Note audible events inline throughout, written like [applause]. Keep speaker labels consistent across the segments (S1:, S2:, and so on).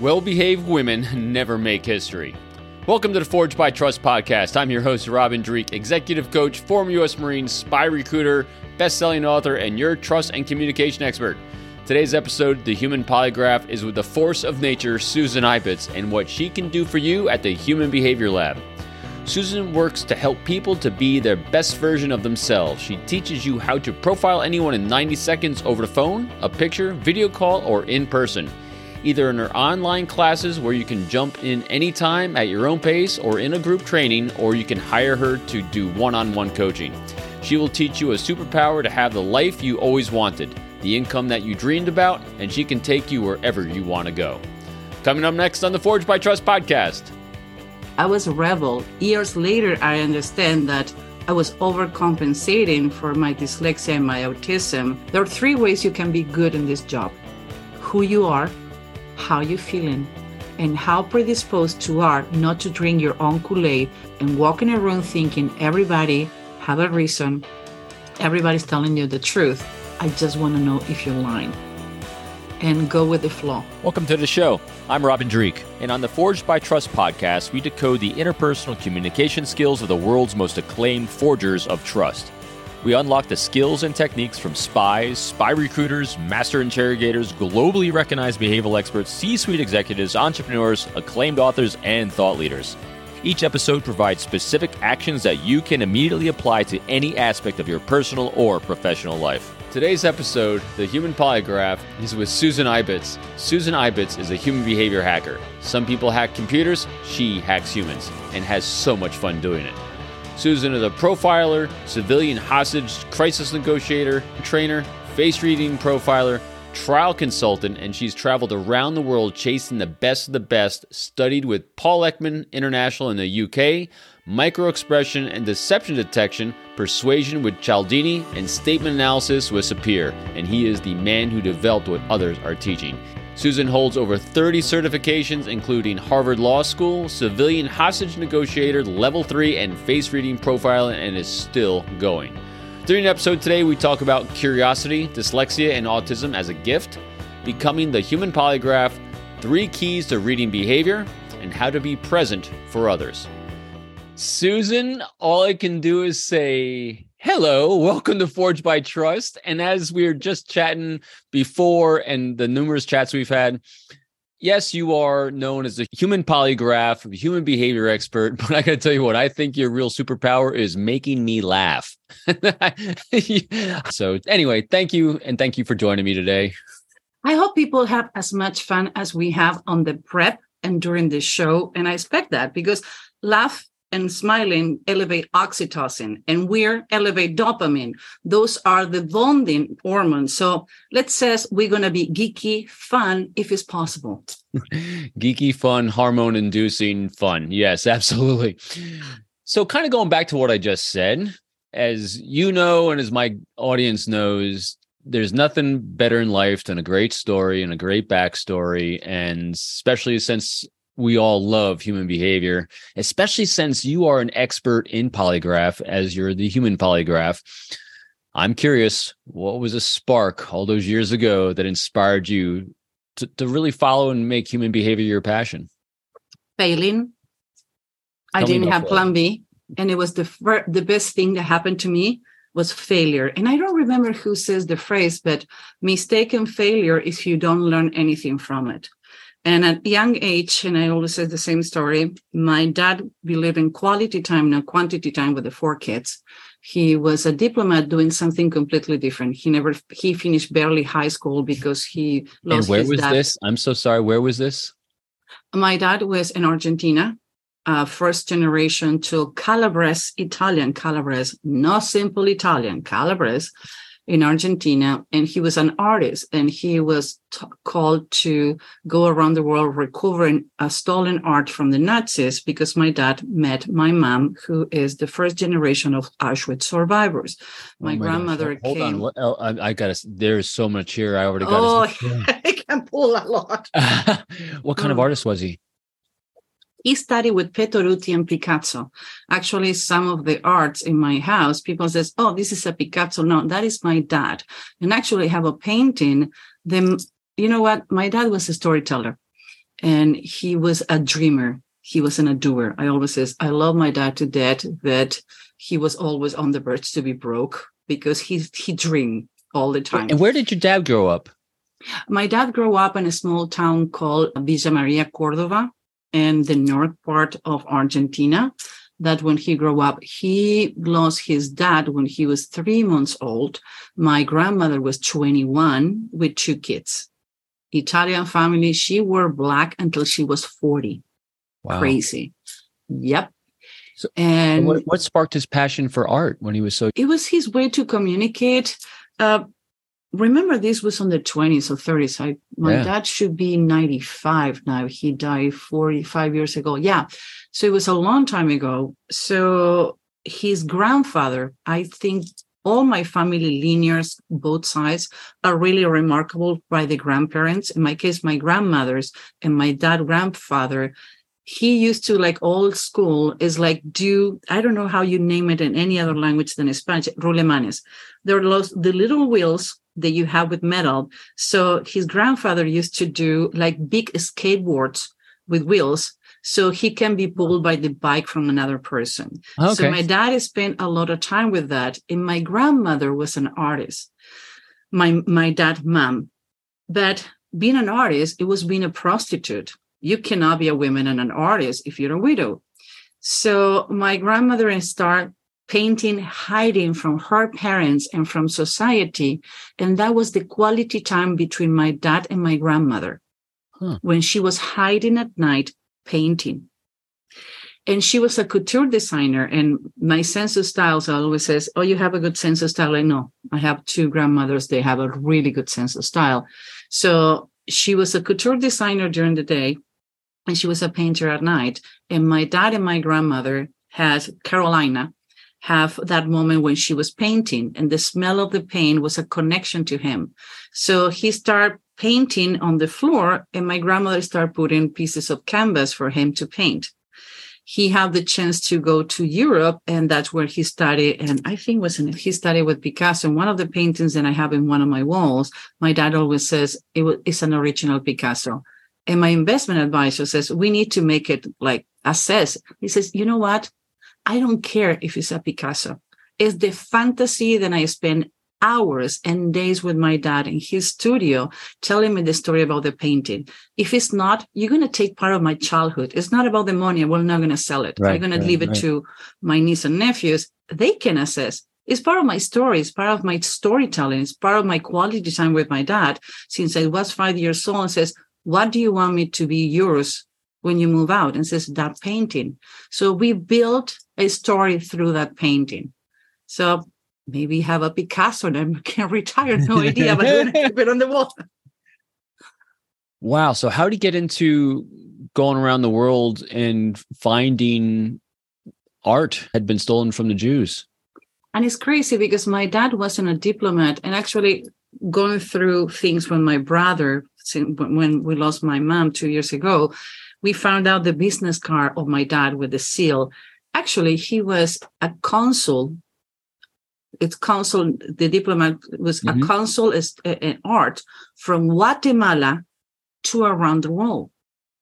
S1: Well behaved women never make history. Welcome to the Forged by Trust podcast. I'm your host, Robin Dreeke, executive coach, former U.S. Marine, spy recruiter, best selling author, and your trust and communication expert. Today's episode, The Human Polygraph, is with the force of nature, Susan Ibitz, and what she can do for you at the Human Behavior Lab. Susan works to help people to be their best version of themselves. She teaches you how to profile anyone in 90 seconds over the phone, a picture, video call, or in person. Either in her online classes where you can jump in anytime at your own pace, or in a group training, or you can hire her to do one on one coaching. She will teach you a superpower to have the life you always wanted, the income that you dreamed about, and she can take you wherever you want to go. Coming up next on the Forged by Trust podcast.
S2: I was a rebel. Years later, I understand that I was overcompensating for my dyslexia and my autism. There are three ways you can be good in this job who you are, how you feeling, and how predisposed you are not to drink your own Kool-Aid and walk in a room thinking everybody have a reason, everybody's telling you the truth. I just want to know if you're lying and go with the flow.
S1: Welcome to the show. I'm Robin Dreeke, and on the Forged by Trust podcast, we decode the interpersonal communication skills of the world's most acclaimed forgers of trust. We unlock the skills and techniques from spies, spy recruiters, master interrogators, globally recognized behavioral experts, C suite executives, entrepreneurs, acclaimed authors, and thought leaders. Each episode provides specific actions that you can immediately apply to any aspect of your personal or professional life. Today's episode, The Human Polygraph, is with Susan Ibitz. Susan Ibitz is a human behavior hacker. Some people hack computers, she hacks humans, and has so much fun doing it. Susan is a profiler, civilian hostage crisis negotiator, trainer, face reading profiler, trial consultant, and she's traveled around the world chasing the best of the best, studied with Paul Ekman International in the UK, microexpression and deception detection, persuasion with Cialdini, and statement analysis with Sapir, and he is the man who developed what others are teaching. Susan holds over 30 certifications, including Harvard Law School, Civilian Hostage Negotiator, Level 3, and Face Reading Profiling, and is still going. During the episode today, we talk about curiosity, dyslexia, and autism as a gift, becoming the human polygraph, three keys to reading behavior, and how to be present for others. Susan, all I can do is say hello, welcome to Forged by Trust. And as we are just chatting before and the numerous chats we've had, yes, you are known as a human polygraph, human behavior expert, [laughs] but I got to tell you what, I think your real superpower is making me laugh. [laughs] so, anyway, thank you. And thank you for joining me today.
S2: I hope people have as much fun as we have on the prep and during the show. And I expect that because laugh and smiling elevate oxytocin and we're elevate dopamine. Those are the bonding hormones. So let's say we're going to be geeky fun if it's possible. [laughs]
S1: Geeky fun hormone inducing fun. Yes [laughs] absolutely. So kind of going back to what i just said as you know and as my audience knows there's nothing better in life than a great story and a great backstory and especially since we all love human behavior, especially since you are an expert in polygraph as you're the human polygraph. I'm curious, what was a spark all those years ago that inspired you to, to really follow and make human behavior your passion?
S2: Failing. Tell I didn't have plan B. And it was the fir- the best thing that happened to me was failure. And I don't remember who says the phrase, but mistaken failure is you don't learn anything from it. And at a young age, and I always say the same story, my dad believed in quality time, not quantity time with the four kids. He was a diplomat doing something completely different. He never he finished barely high school because he
S1: lost. And where was dad. this? I'm so sorry. Where was this?
S2: My dad was in Argentina, uh, first generation to Calabrese Italian, Calabrese, not simple Italian, Calabrese in Argentina, and he was an artist, and he was t- called to go around the world recovering a stolen art from the Nazis because my dad met my mom, who is the first generation of Auschwitz survivors. My, oh my grandmother
S1: Hold
S2: came.
S1: Hold on, what, I, I got to. There's so much here. I already got.
S2: Oh, [laughs] I can pull a lot. [laughs]
S1: what kind um, of artist was he?
S2: He studied with Pettoruti and Picasso. Actually, some of the arts in my house, people says, "Oh, this is a Picasso." No, that is my dad. And actually, have a painting. Then you know what? My dad was a storyteller, and he was a dreamer. He wasn't a doer. I always says, I love my dad to death, That he was always on the verge to be broke because he he dreamed all the time.
S1: And where did your dad grow up?
S2: My dad grew up in a small town called Villa Maria, Cordoba, in the north part of Argentina. That when he grew up, he lost his dad when he was three months old. My grandmother was 21 with two kids. Italian family. She wore black until she was 40. Wow. Crazy. Yep.
S1: So, and what, what, sparked his passion for art when he was so?
S2: It was his way to communicate. Uh, remember, this was on the 20s or 30s. I, my yeah. dad should be 95 now. He died 45 years ago. Yeah. So it was a long time ago. So his grandfather, I think all my family linears, both sides, are really remarkable by the grandparents. In my case, my grandmothers and my dad grandfather he used to like old school is like do I don't know how you name it in any other language than Spanish, rulemanes. They're those the little wheels that you have with metal. So his grandfather used to do like big skateboards with wheels. So he can be pulled by the bike from another person. Okay. So my dad spent a lot of time with that. And my grandmother was an artist. My my dad, mom. But being an artist, it was being a prostitute you cannot be a woman and an artist if you're a widow. So my grandmother started painting, hiding from her parents and from society. And that was the quality time between my dad and my grandmother huh. when she was hiding at night painting. And she was a couture designer. And my sense of styles always says, Oh, you have a good sense of style. I know I have two grandmothers. They have a really good sense of style. So she was a couture designer during the day and she was a painter at night. And my dad and my grandmother had Carolina have that moment when she was painting and the smell of the paint was a connection to him. So he started painting on the floor and my grandmother started putting pieces of canvas for him to paint. He had the chance to go to Europe and that's where he studied. And I think was he studied with Picasso. And one of the paintings that I have in one of my walls, my dad always says it it's an original Picasso and my investment advisor says, we need to make it like assess. He says, you know what? I don't care if it's a Picasso. It's the fantasy that I spend hours and days with my dad in his studio telling me the story about the painting. If it's not, you're going to take part of my childhood. It's not about the money. We're not going to sell it. Right, I'm going right, to leave it right. to my niece and nephews. They can assess. It's part of my story. It's part of my storytelling. It's part of my quality time with my dad since I was five years old and says, what do you want me to be yours when you move out? And says that painting. So we built a story through that painting. So maybe have a Picasso and I can [laughs] retire. No idea, but I'm gonna [laughs] keep it on the wall.
S1: Wow. So how do you get into going around the world and finding art had been stolen from the Jews?
S2: And it's crazy because my dad wasn't a diplomat. And actually, going through things when my brother, when we lost my mom two years ago, we found out the business card of my dad with the seal. Actually, he was a consul. It's consul, the diplomat was mm-hmm. a consul in art from Guatemala to around the world.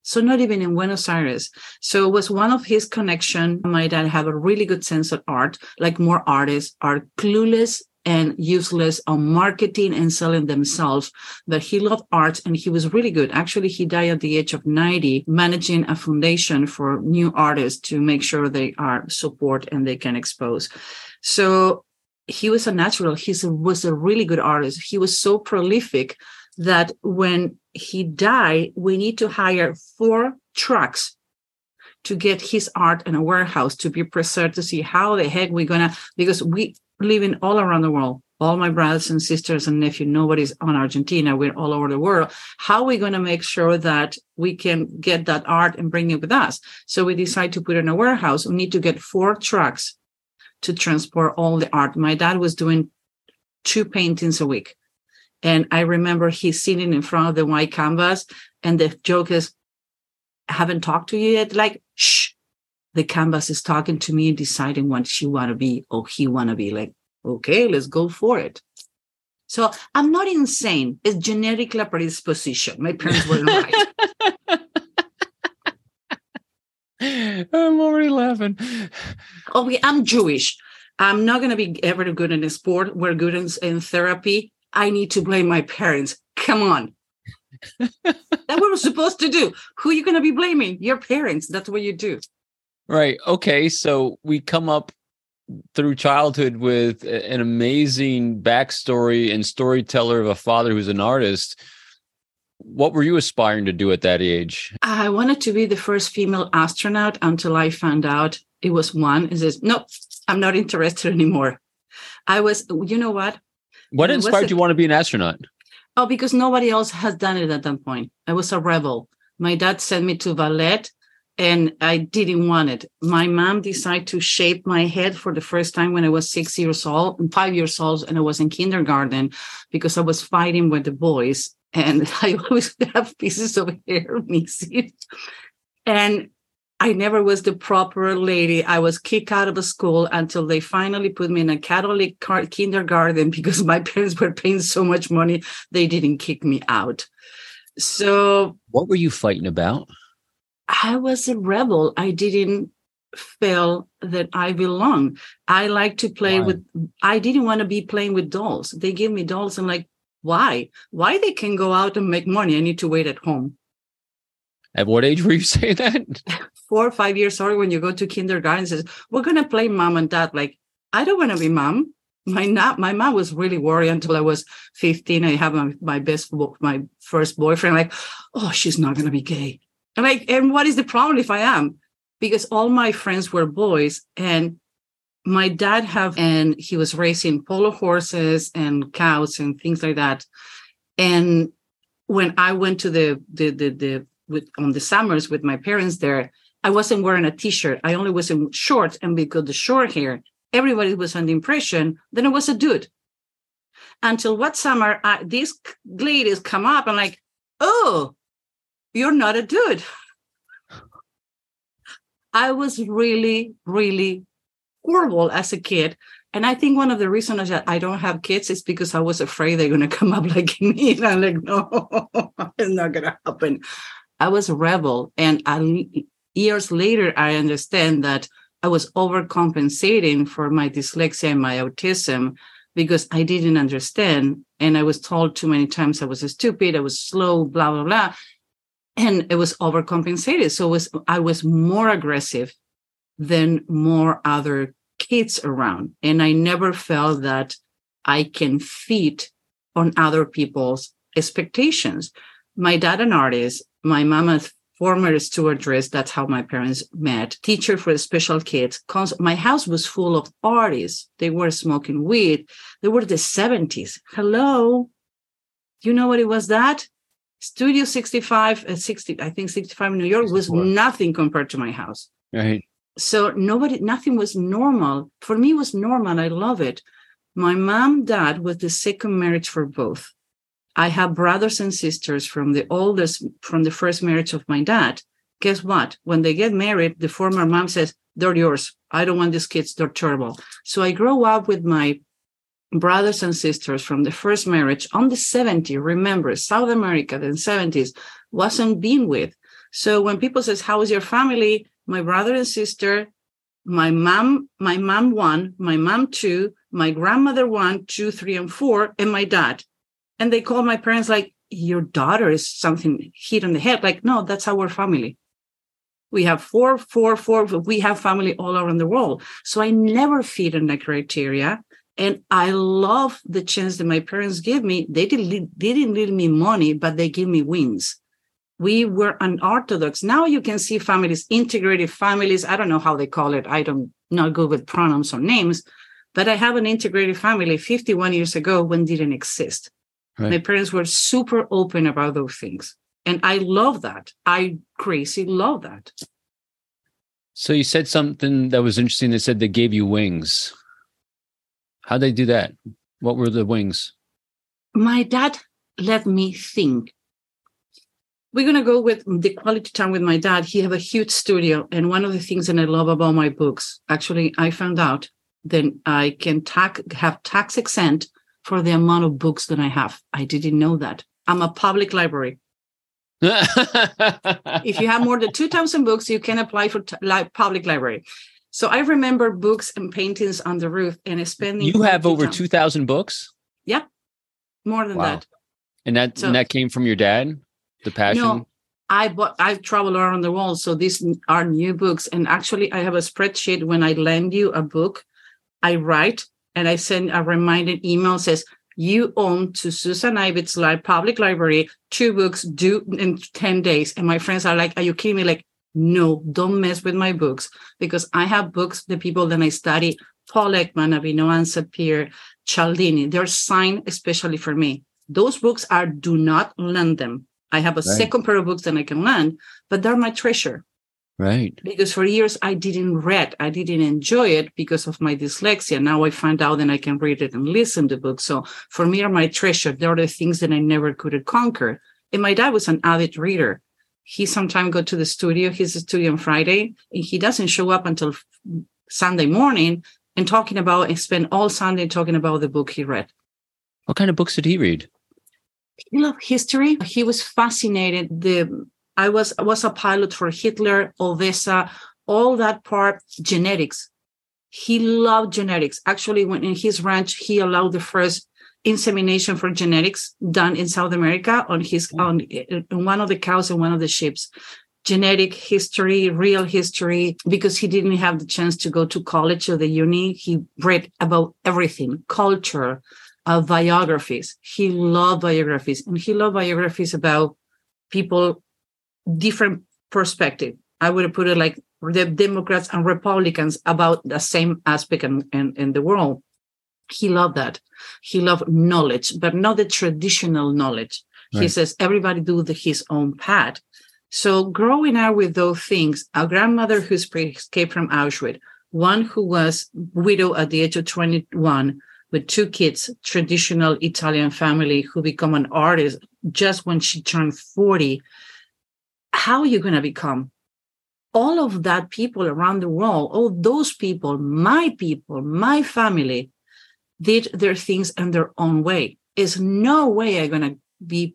S2: So not even in Buenos Aires. So it was one of his connection. My dad had a really good sense of art, like more artists are clueless and useless on marketing and selling themselves. But he loved art and he was really good. Actually, he died at the age of 90, managing a foundation for new artists to make sure they are support and they can expose. So he was a natural. He was a really good artist. He was so prolific that when he died, we need to hire four trucks to get his art in a warehouse to be preserved to see how the heck we're gonna because we living all around the world. All my brothers and sisters and nephew, nobody's on Argentina. We're all over the world. How are we going to make sure that we can get that art and bring it with us? So we decide to put it in a warehouse. We need to get four trucks to transport all the art. My dad was doing two paintings a week. And I remember he's sitting in front of the white canvas and the joke is, I haven't talked to you yet. Like, shh, the canvas is talking to me and deciding what she want to be or he want to be like okay let's go for it so i'm not insane it's genetic predisposition my parents weren't right [laughs]
S1: I'm already laughing.
S2: Okay, I'm Jewish. I'm not going to be ever good in a sport. We're good in, in therapy. I need to blame my parents. Come on. That's what we're supposed to do. Who are you going to be blaming? Your parents. That's what you do.
S1: Right. Okay. So we come up through childhood with an amazing backstory and storyteller of a father who's an artist. What were you aspiring to do at that age?
S2: I wanted to be the first female astronaut until I found out it was one. It says, nope, I'm not interested anymore. I was, you know what?
S1: What inspired you want to be an astronaut?
S2: Oh, because nobody else has done it at that point. I was a rebel. My dad sent me to ballet and I didn't want it. My mom decided to shape my head for the first time when I was six years old, five years old, and I was in kindergarten because I was fighting with the boys. And [laughs] I always have pieces of hair [laughs] missing. And I never was the proper lady. I was kicked out of school until they finally put me in a Catholic kindergarten [laughs] because my parents were paying so much money, they didn't kick me out. So,
S1: what were you fighting about?
S2: I was a rebel. I didn't feel that I belong. I like to play why? with, I didn't want to be playing with dolls. They give me dolls. I'm like, why? Why they can go out and make money? I need to wait at home.
S1: At what age were you [laughs] saying that?
S2: Four or five years old when you go to kindergarten says, We're gonna play mom and dad. Like, I don't want to be mom. My not my mom was really worried until I was 15. I have my, my best my first boyfriend, like, oh, she's not gonna be gay. I'm like, and what is the problem if I am? Because all my friends were boys and my dad have and he was racing polo horses and cows and things like that. And when I went to the the the, the with on the summers with my parents there, I wasn't wearing a t-shirt. I only was in shorts, and because the short hair, everybody was under impression that I was a dude. Until what summer, I, these ladies come up and like, oh, you're not a dude. I was really, really horrible as a kid. And I think one of the reasons that I don't have kids is because I was afraid they're going to come up [laughs] like me. And I'm like, no, [laughs] it's not going to happen. I was a rebel. And I, years later, I understand that I was overcompensating for my dyslexia and my autism because I didn't understand. And I was told too many times I was stupid, I was slow, blah, blah, blah. And it was overcompensated. So was, I was more aggressive than more other kids around. And I never felt that I can fit on other people's expectations. My dad, an artist, my mom a former stewardess. That's how my parents met. Teacher for special kids. My house was full of artists. They were smoking weed. They were the 70s. Hello. You know what it was that? Studio 65, uh, 60, I think 65 in New York was nothing compared to my house.
S1: Right.
S2: So nobody, nothing was normal. For me, was normal. I love it. My mom, dad was the second marriage for both. I have brothers and sisters from the oldest, from the first marriage of my dad. Guess what? When they get married, the former mom says, they're yours. I don't want these kids. They're terrible. So I grow up with my brothers and sisters from the first marriage on the 70s. Remember, South America, the 70s wasn't being with. So when people says, how is your family? My brother and sister, my mom, my mom one, my mom two, my grandmother one, two, three, and four, and my dad. And they call my parents like, your daughter is something hit on the head. Like, no, that's our family. We have four, four, four. We have family all around the world. So I never fit in that criteria. And I love the chance that my parents gave me. They didn't, they didn't leave me money, but they gave me wings. We were unorthodox. Now you can see families, integrated families. I don't know how they call it. I don't not good with pronouns or names, but I have an integrated family 51 years ago when didn't exist. Right. My parents were super open about those things. And I love that. I crazy love that.
S1: So you said something that was interesting. They said they gave you wings. How'd they do that? What were the wings?
S2: My dad let me think. We're gonna go with the quality time with my dad. He have a huge studio, and one of the things that I love about my books, actually, I found out that I can tax have tax exempt for the amount of books that I have. I didn't know that. I'm a public library. [laughs] if you have more than 2,000 books, you can apply for t- like public library. So I remember books and paintings on the roof and spending.
S1: You have over 2,000 books?
S2: Yeah, more than wow. that.
S1: And that, so, and that came from your dad? The passion? No,
S2: I bought, I've traveled around the world. So these are new books. And actually, I have a spreadsheet when I lend you a book, I write and I send a reminder email says, you own to Susan Live Public Library two books due in 10 days. And my friends are like, Are you kidding me? Like, no, don't mess with my books because I have books, the people that I study, Paul Ekman, Avinoam Sapir, Cialdini, they're signed especially for me. Those books are do not lend them. I have a right. second pair of books that I can lend, but they're my treasure.
S1: Right.
S2: Because for years I didn't read, I didn't enjoy it because of my dyslexia. Now I find out that I can read it and listen to books. So for me are my treasure. They are the things that I never could conquer. And my dad was an avid reader. He sometimes go to the studio. He's a studio on Friday and he doesn't show up until Sunday morning and talking about and spend all Sunday talking about the book he read.
S1: What kind of books did he read?
S2: He loved history. He was fascinated. The I was was a pilot for Hitler, Odessa, all that part genetics. He loved genetics. Actually, when in his ranch, he allowed the first insemination for genetics done in South America on his mm. on, on one of the cows and one of the ships. Genetic history, real history, because he didn't have the chance to go to college or the uni. He read about everything, culture, uh, biographies. He loved biographies, and he loved biographies about people different perspective. I would put it like the Democrats and Republicans about the same aspect in, in, in the world. He loved that. He loved knowledge, but not the traditional knowledge. Right. He says everybody do the, his own path. So growing up with those things, a grandmother who escaped from Auschwitz, one who was widow at the age of 21 with two kids, traditional Italian family who become an artist just when she turned 40 how are you going to become all of that people around the world all those people my people my family did their things in their own way is no way i'm going to be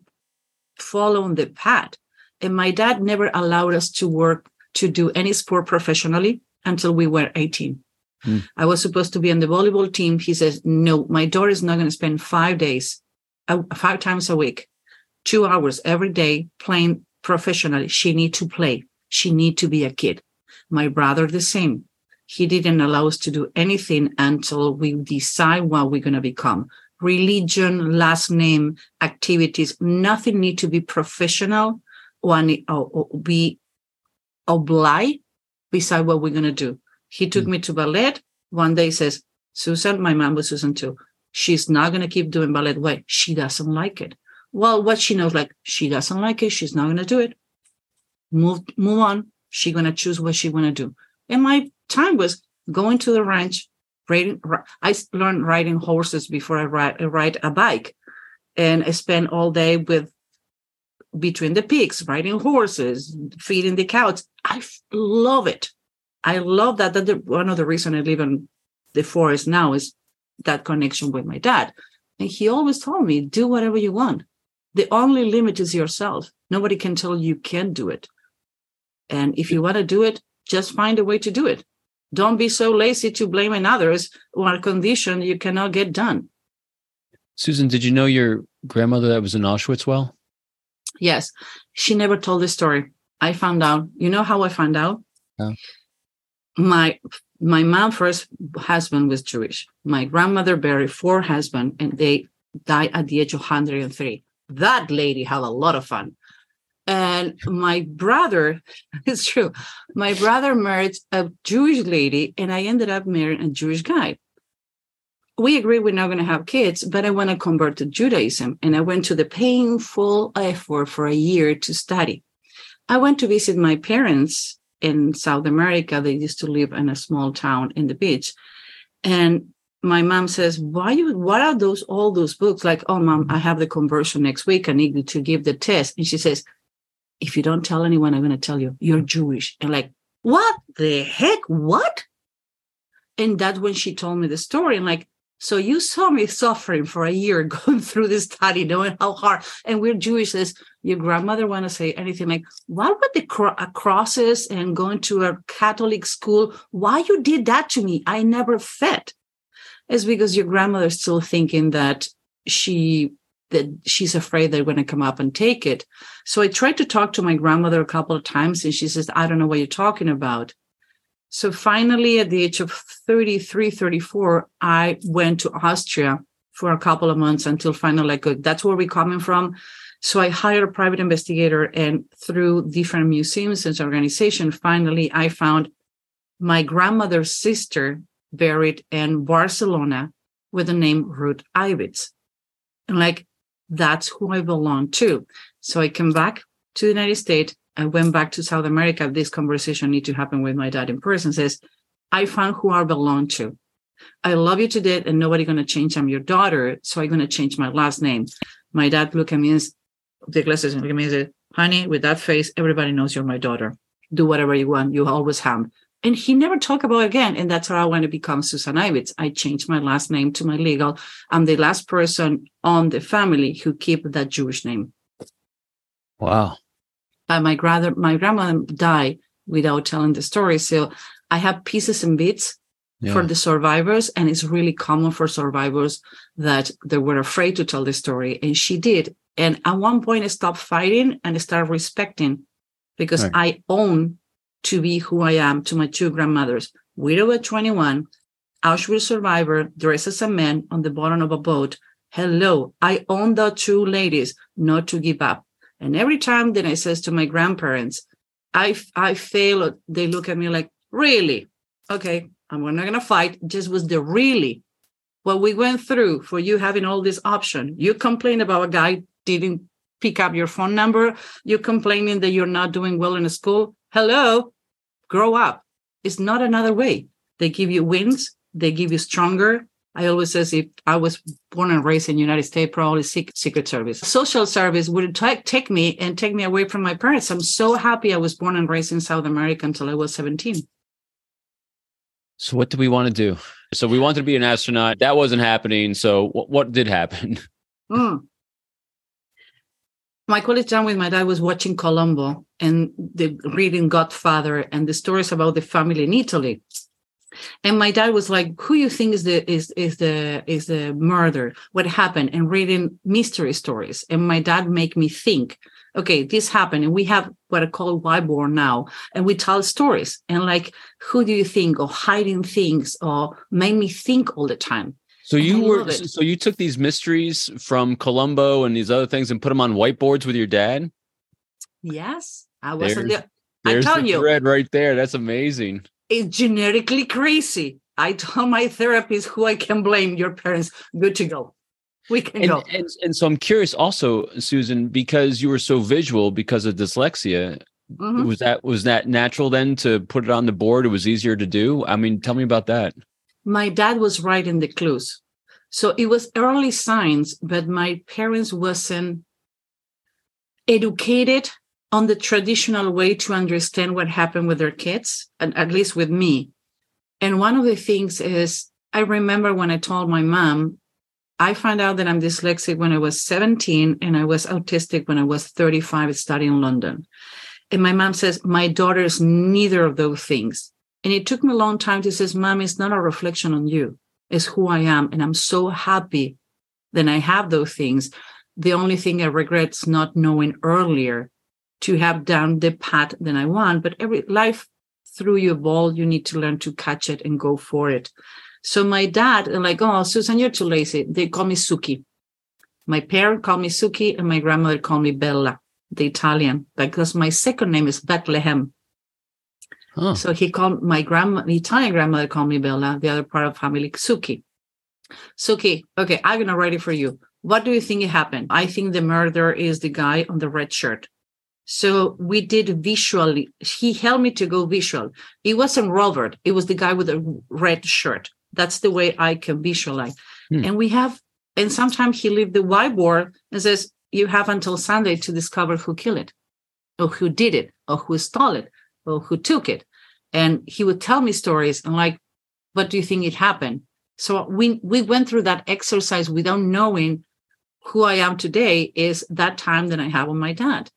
S2: following the path and my dad never allowed us to work to do any sport professionally until we were 18 mm. i was supposed to be on the volleyball team he says no my daughter is not going to spend five days uh, five times a week two hours every day playing professionally. She need to play. She need to be a kid. My brother, the same. He didn't allow us to do anything until we decide what we're going to become. Religion, last name, activities, nothing need to be professional or, or, or be obliged beside what we're going to do. He took mm. me to ballet. One day says, Susan, my mom was Susan too. She's not going to keep doing ballet. Why? She doesn't like it. Well, what she knows, like she doesn't like it, she's not gonna do it. Move, move on. She gonna choose what she wanna do. And my time was going to the ranch, riding. I learned riding horses before I ride, ride a bike, and I spent all day with between the pigs, riding horses, feeding the cows. I love it. I love that. That one of the reasons I live in the forest now is that connection with my dad. And he always told me, do whatever you want. The only limit is yourself. Nobody can tell you can't do it. And if you want to do it, just find a way to do it. Don't be so lazy to blame others on a condition you cannot get done.
S1: Susan, did you know your grandmother that was in Auschwitz well?
S2: Yes. She never told the story. I found out. You know how I found out? Yeah. My my mom first husband was Jewish. My grandmother buried four husbands and they died at the age of 103 that lady had a lot of fun. And my brother, [laughs] it's true, my brother married a Jewish lady, and I ended up marrying a Jewish guy. We agreed we're not going to have kids, but I want to convert to Judaism. And I went to the painful effort for a year to study. I went to visit my parents in South America. They used to live in a small town in the beach. And my mom says, why you, what are those, all those books? Like, oh, mom, I have the conversion next week. I need you to give the test. And she says, if you don't tell anyone, I'm going to tell you you're Jewish. And like, what the heck? What? And that's when she told me the story. And like, So you saw me suffering for a year [laughs] going through this study, knowing how hard, and we're Jewish. Says your grandmother want to say anything like, "Why would the cro- uh, crosses and going to a Catholic school? Why you did that to me? I never fed." It's because your grandmother's still thinking that she that she's afraid they're going to come up and take it. So I tried to talk to my grandmother a couple of times, and she says, "I don't know what you're talking about." So finally, at the age of 33, 34, I went to Austria for a couple of months until finally I could. That's where we're coming from. So I hired a private investigator, and through different museums and organization, finally I found my grandmother's sister buried in Barcelona with the name Ruth Ibitz. And like, that's who I belong to. So I came back to the United States I went back to South America. This conversation need to happen with my dad in person. Says, I found who I belong to. I love you to death, and nobody gonna change. I'm your daughter, so I'm gonna change my last name. My dad looked at me and the glasses and looked at me and said, "Honey, with that face, everybody knows you're my daughter. Do whatever you want. You always have." And he never talked about it again. And that's how I want to become Susan Ibitz. I changed my last name to my legal. I'm the last person on the family who keep that Jewish name.
S1: Wow
S2: but my grandmother my grandmother died without telling the story so i have pieces and bits yeah. for the survivors and it's really common for survivors that they were afraid to tell the story and she did and at one point i stopped fighting and I started respecting because right. i own to be who i am to my two grandmothers widow at 21 auschwitz survivor dressed as a man on the bottom of a boat hello i own the two ladies not to give up and every time that I says to my grandparents, I I fail, they look at me like, really? Okay, I'm not gonna fight. Just was the really what we went through for you having all this option. You complain about a guy didn't pick up your phone number. You're complaining that you're not doing well in school. Hello, grow up. It's not another way. They give you wings, They give you stronger. I always says if I was born and raised in the United States, probably Secret Service. Social service would t- take me and take me away from my parents. I'm so happy I was born and raised in South America until I was 17.
S1: So what do we want to do? So we wanted to be an astronaut. That wasn't happening. So what, what did happen? [laughs] Mm.
S2: My college time with my dad was watching Columbo and the reading Godfather and the stories about the family in Italy. And my dad was like who you think is the is is the is the murder? What happened? And reading mystery stories. And my dad make me think okay this happened and we have what i call whiteboard now and we tell stories. And like who do you think or hiding things or made me think all the time
S1: so you were so you took these mysteries from columbo and these other things and put them on whiteboards with your dad
S2: yes i was there's, the, i'm telling
S1: the
S2: you
S1: thread right there that's amazing
S2: is genetically crazy. I told my therapist who I can blame your parents. Good to go. We can
S1: and,
S2: go.
S1: And, and so I'm curious also, Susan, because you were so visual because of dyslexia. Mm-hmm. Was that was that natural then to put it on the board? It was easier to do. I mean, tell me about that.
S2: My dad was writing the clues, so it was early signs, but my parents wasn't educated on the traditional way to understand what happened with their kids, and at least with me. And one of the things is, I remember when I told my mom, I found out that I'm dyslexic when I was 17 and I was autistic when I was 35 studying in London. And my mom says, My daughter is neither of those things. And it took me a long time to say, Mom, it's not a reflection on you, it's who I am. And I'm so happy that I have those things. The only thing I regret is not knowing earlier to have done the path that I want. But every life threw you a ball, you need to learn to catch it and go for it. So my dad, and like, oh, Susan, you're too lazy. They call me Suki. My parent called me Suki, and my grandmother called me Bella, the Italian, because my second name is Bethlehem. Huh. So he called my grandma, the Italian grandmother called me Bella, the other part of family, Suki. Suki, okay, I'm gonna write it for you. What do you think happened? I think the murderer is the guy on the red shirt. So we did visually. He helped me to go visual. It wasn't Robert. It was the guy with a red shirt. That's the way I can visualize. Hmm. And we have, and sometimes he leave the whiteboard and says, you have until Sunday to discover who killed it or who did it or who stole it or who took it. And he would tell me stories and like, what do you think it happened? So we we went through that exercise without knowing who I am today is that time that I have with my dad.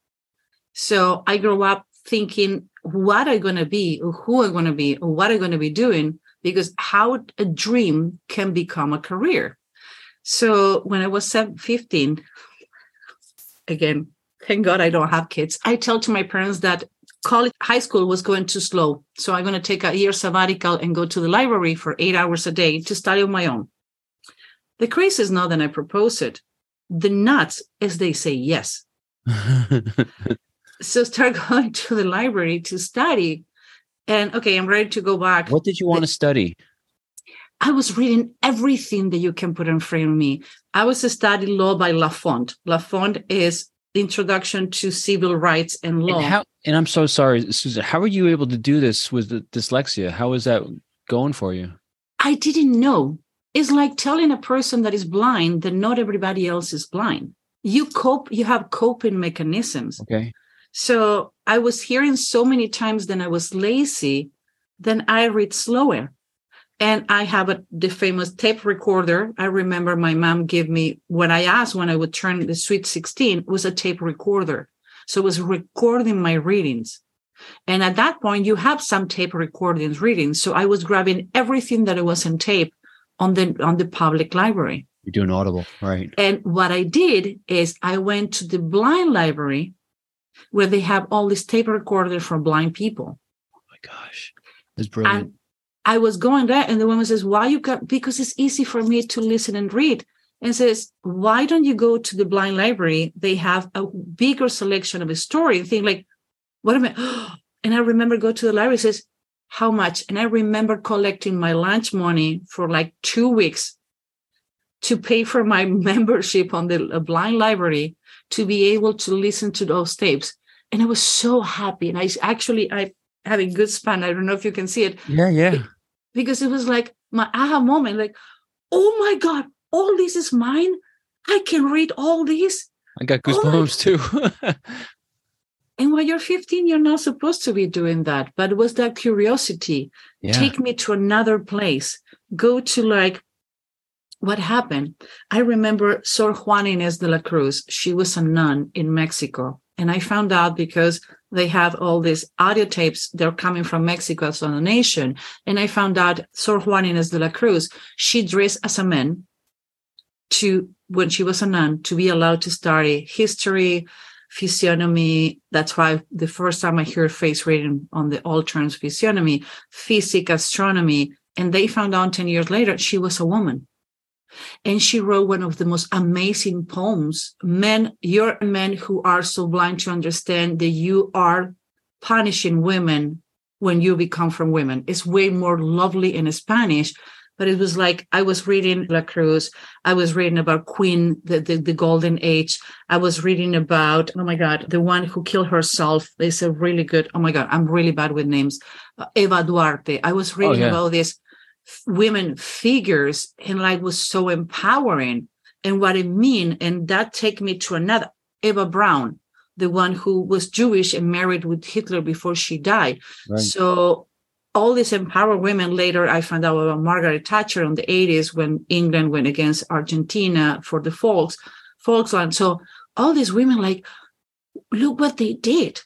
S2: So I grew up thinking what I'm going to be, or who I'm going to be, or what I'm going to be doing, because how a dream can become a career. So when I was 15, again, thank God I don't have kids. I tell to my parents that college, high school was going too slow. So I'm going to take a year sabbatical and go to the library for eight hours a day to study on my own. The crazy is not that I propose it. The nuts is they say yes. [laughs] so start going to the library to study. And okay, I'm ready to go back.
S1: What did you want to study?
S2: I was reading everything that you can put in front of me. I was studying law by Lafont. Lafont is the introduction to civil rights and law.
S1: And, how, and I'm so sorry, Susan. How were you able to do this with the dyslexia? How was that going for you?
S2: I didn't know. It's like telling a person that is blind that not everybody else is blind. You cope, you have coping mechanisms.
S1: Okay.
S2: So I was hearing so many times that I was lazy, then I read slower and I have a, the famous tape recorder. I remember my mom gave me when I asked when I would turn the Sweet 16 was a tape recorder. So it was recording my readings. And at that point, you have some tape recordings readings. So I was grabbing everything that was in tape on the on the public library.
S1: You're doing audible, right?
S2: And what I did is I went to the blind library where they have all these tape recorders for blind people.
S1: Oh my gosh. That's brilliant.
S2: And I was going there, and the woman says, "Why you got?" Because it's easy for me to listen and read. And says, "Why don't you go to the blind library? They have a bigger selection of a story." And think like, "What am I?" And I remember go to the library. Says, "How much?" And I remember collecting my lunch money for like two weeks to pay for my [laughs] membership on the uh, blind library to be able to listen to those tapes. And I was so happy. And I actually I having good span. I don't know if you can see it.
S1: Yeah, yeah.
S2: Because it was like my aha moment, like, oh my God, all this is mine. I can read all this.
S1: I got goosebumps too. [laughs]
S2: and when you're 15, you're not supposed to be doing that. But it was that curiosity.
S1: Yeah.
S2: Take me to another place. Go to like what happened. I remember Sor Juana Inés de la Cruz. She was a nun in Mexico. And I found out because they have all these audio tapes. They're coming from Mexico as a nation. And I found out Sor Juana Inés de la Cruz, she dressed as a man to, when she was a nun, to be allowed to study history, physiognomy. That's why the first time I heard face reading on the all terms physiognomy, physics, astronomy. And they found out 10 years later, she was a woman. And she wrote one of the most amazing poems. Men, you're men who are so blind to understand that you are punishing women when you become from women. It's way more lovely in Spanish. But it was like I was reading La Cruz. I was reading about Queen, the, the, the Golden Age. I was reading about, oh my God, the one who killed herself. It's a really good, oh my God, I'm really bad with names. Uh, Eva Duarte. I was reading oh, yeah. about this women figures and like was so empowering. And what it mean and that take me to another eva braun the one who was jewish and married with hitler before she died. Right. so all these empowered women later i found out about margaret thatcher in the 80s when england went against argentina for the folks falkland so all these women like look what they did.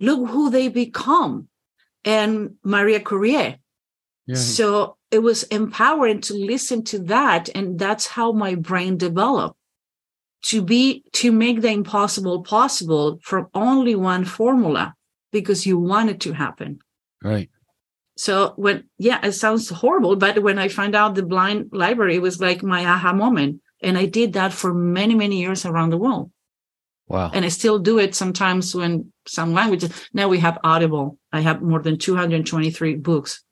S2: Look who they become. And maria curie. Yeah. so it was empowering to listen to that and that's how my brain developed. To be to make the impossible possible from only one formula because you want it to happen.
S1: Right.
S2: So when yeah it sounds horrible but when i found out the blind library was like my aha moment and i did that for many many years around the world.
S1: Wow.
S2: And i still do it sometimes when some languages now we have audible. I have more than 223 books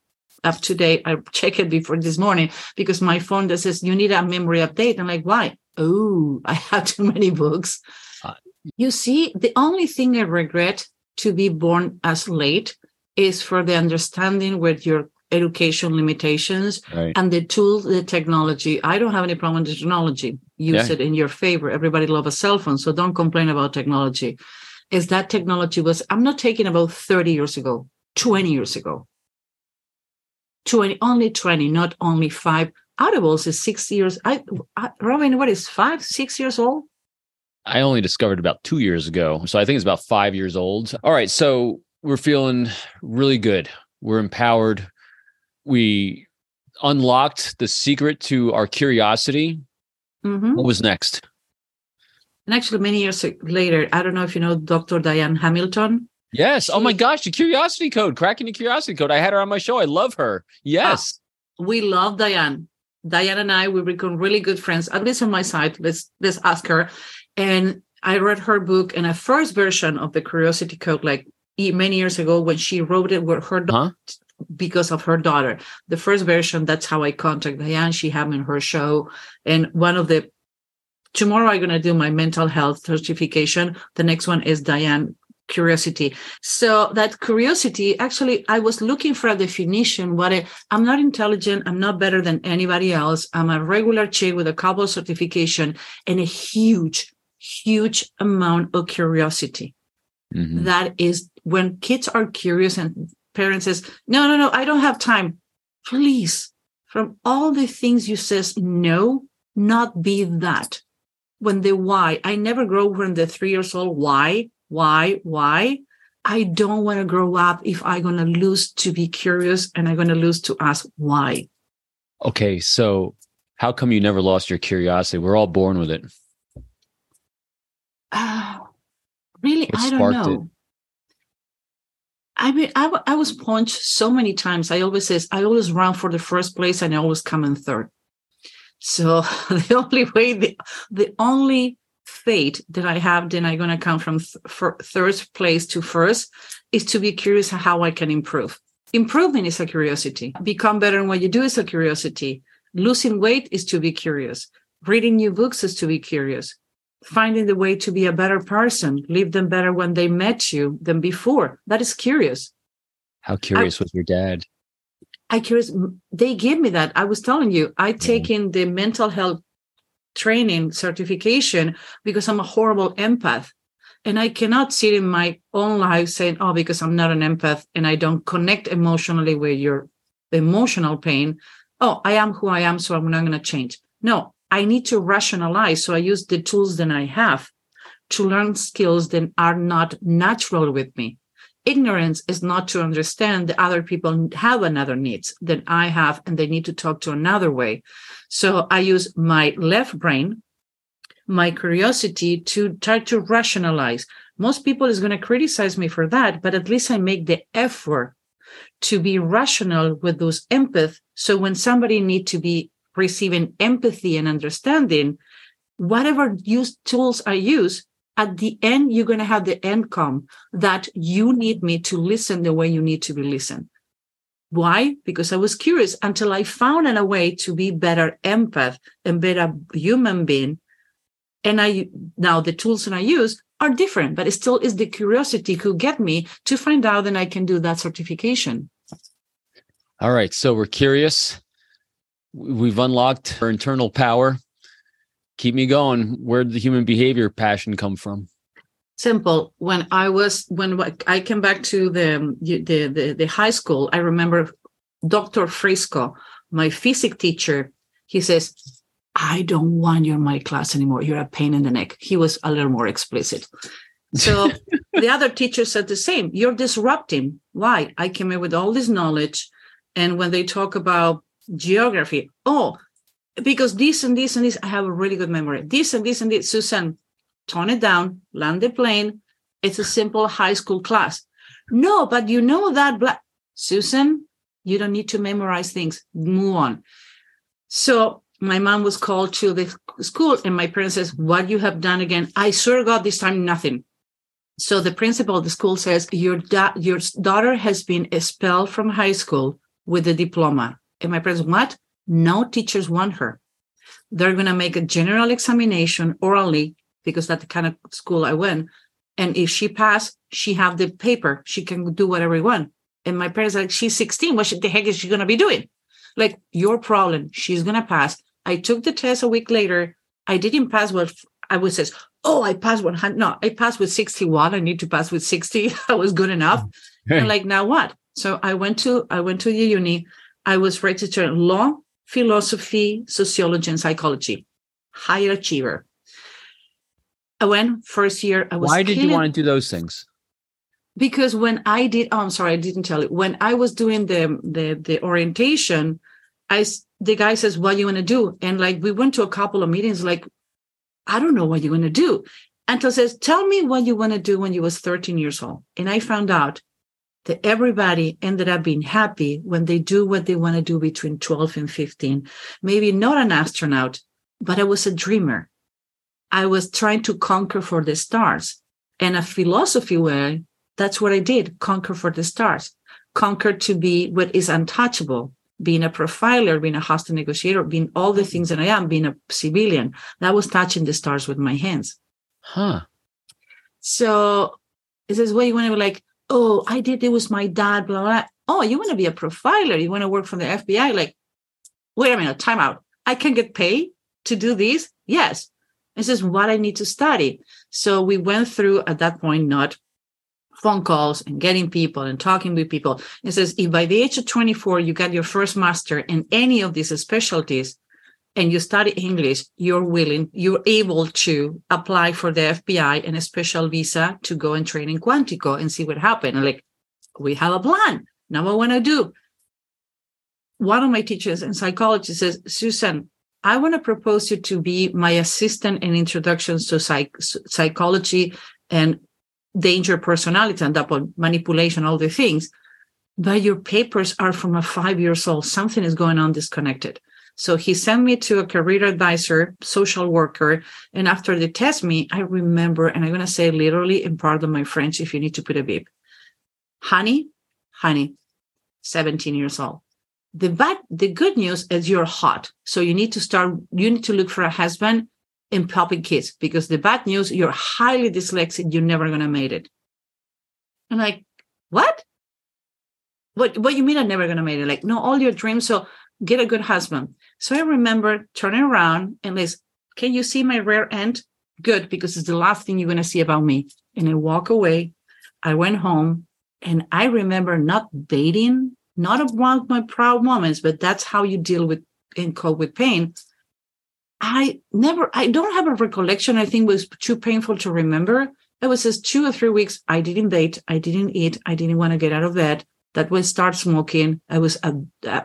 S2: up to date. I checked it before this morning because my phone that says you need a memory update. I'm like, why? Oh, I have [laughs] too many books. Uh, you see, the only thing I regret to be born as late is for the understanding with your education limitations right. and the tools, the technology. I don't have any problem with the technology. Use yeah. it in your favor. Everybody love a cell phone, so don't complain about technology. Is that technology was? I'm not taking about 30 years ago, 20 years ago. 20, only 20, not only five Audibles is six years. I, I Robin, what is five, six years old?
S1: I only discovered about two years ago. So I think it's about five years old. All right. So we're feeling really good. We're empowered. We unlocked the secret to our curiosity. Mm-hmm. What was next?
S2: And actually, many years later, I don't know if you know Dr. Diane Hamilton.
S1: Yes. Oh my gosh, the curiosity code, cracking the curiosity code. I had her on my show. I love her. Yes.
S2: Uh, we love Diane. Diane and I, we become really good friends, at least on my side. Let's let's ask her. And I read her book and a first version of the Curiosity Code, like many years ago when she wrote it with her huh? because of her daughter. The first version, that's how I contact Diane. She had me on her show. And one of the tomorrow I'm gonna do my mental health certification. The next one is Diane curiosity. So that curiosity, actually, I was looking for a definition. What I, I'm not intelligent. I'm not better than anybody else. I'm a regular chick with a couple certification and a huge, huge amount of curiosity. Mm-hmm. That is when kids are curious and parents says, no, no, no, I don't have time. Please, from all the things you says, no, not be that. When the why, I never grow when the three years old why why? Why? I don't want to grow up if I'm going to lose to be curious and I'm going to lose to ask why.
S1: Okay. So, how come you never lost your curiosity? We're all born with it.
S2: Uh, [sighs] really? What I don't know. It? I mean, I, I was punched so many times. I always says I always run for the first place and I always come in third. So [laughs] the only way, the, the only fate that I have, then I'm going to come from th- third place to first, is to be curious how I can improve. Improvement is a curiosity. Become better in what you do is a curiosity. Losing weight is to be curious. Reading new books is to be curious. Finding the way to be a better person, leave them better when they met you than before. That is curious.
S1: How curious I, was your dad?
S2: I curious. They gave me that. I was telling you, I mm-hmm. take in the mental health training certification because I'm a horrible empath. And I cannot sit in my own life saying, oh, because I'm not an empath and I don't connect emotionally with your emotional pain. Oh, I am who I am, so I'm not going to change. No, I need to rationalize. So I use the tools that I have to learn skills that are not natural with me. Ignorance is not to understand that other people have another needs than I have, and they need to talk to another way. So I use my left brain, my curiosity to try to rationalize. Most people is going to criticize me for that, but at least I make the effort to be rational with those empath. So when somebody need to be receiving empathy and understanding, whatever use tools I use, at the end, you're going to have the end come that you need me to listen the way you need to be listened. Why? Because I was curious until I found a way to be better empath and better human being. And I now the tools that I use are different, but it still is the curiosity who get me to find out that I can do that certification.
S1: All right. So we're curious. We've unlocked our internal power. Keep me going. Where did the human behavior passion come from?
S2: simple. When i was when i came back to the the the, the high school i remember dr frisco my physics teacher. He says i don't want you in my class anymore. You're a pain in the neck. He was a little more explicit. So [laughs] the other teacher said the same. You're disrupting. Why? I came in with all this knowledge and when they talk about geography oh because this and this and this i have a really good memory this and this and this susan tone it down, land the plane. It's a simple high school class. No, but you know that Susan, you don't need to memorize things. Move on. So my mom was called to the school, and my parents says, "What you have done again?" I swear God, this time nothing. So the principal of the school says, "Your da- your daughter has been expelled from high school with a diploma." And my parents, "What? No teachers want her. They're going to make a general examination orally because that's the kind of school I went. And if she passed, she have the paper. She can do whatever you want. And my parents like, she's 16. What the heck is she gonna be doing? Like your problem. She's gonna pass. I took the test a week later. I didn't pass what I was says. Oh, I passed 100. No, I passed with 61. I need to pass with 60. [laughs] I was good enough. Hey. And like now what? So I went to I went to the uni. I was registered in law, philosophy, sociology, and psychology. Higher achiever. I went first year. I was.
S1: Why did you want to do those things?
S2: Because when I did, oh, I'm sorry, I didn't tell you. When I was doing the the the orientation, I the guy says, "What you want to do?" And like we went to a couple of meetings. Like, I don't know what you're going to do. Anto says, "Tell me what you want to do when you was 13 years old." And I found out that everybody ended up being happy when they do what they want to do between 12 and 15. Maybe not an astronaut, but I was a dreamer. I was trying to conquer for the stars. And a philosophy way, that's what I did conquer for the stars, conquer to be what is untouchable, being a profiler, being a hostile negotiator, being all the things that I am, being a civilian. That was touching the stars with my hands.
S1: Huh.
S2: So it says, well, you want to be like, oh, I did it was my dad, blah, blah. Oh, you want to be a profiler? You want to work for the FBI? Like, wait a minute, time out. I can get paid to do this? Yes. This is what I need to study. So we went through at that point, not phone calls and getting people and talking with people. It says if by the age of 24 you got your first master in any of these specialties and you study English, you're willing, you're able to apply for the FBI and a special visa to go and train in Quantico and see what happened. And like, we have a plan. Now what I want to do. One of my teachers in psychology says, Susan, I want to propose you to be my assistant in introductions to psych- psychology and danger personality and that manipulation, all the things. But your papers are from a five years old. Something is going on disconnected. So he sent me to a career advisor, social worker. And after they test me, I remember, and I'm going to say literally in part of my French if you need to put a beep. Honey, honey, 17 years old the bad the good news is you're hot so you need to start you need to look for a husband in public kids because the bad news you're highly dyslexic you're never going to make it i'm like what what what you mean i'm never going to make it like no all your dreams so get a good husband so i remember turning around and like can you see my rear end good because it's the last thing you're going to see about me and i walk away i went home and i remember not dating not about my proud moments, but that's how you deal with and cope with pain. I never, I don't have a recollection. I think was too painful to remember. It was just two or three weeks. I didn't date. I didn't eat. I didn't want to get out of bed. That was start smoking. I was a,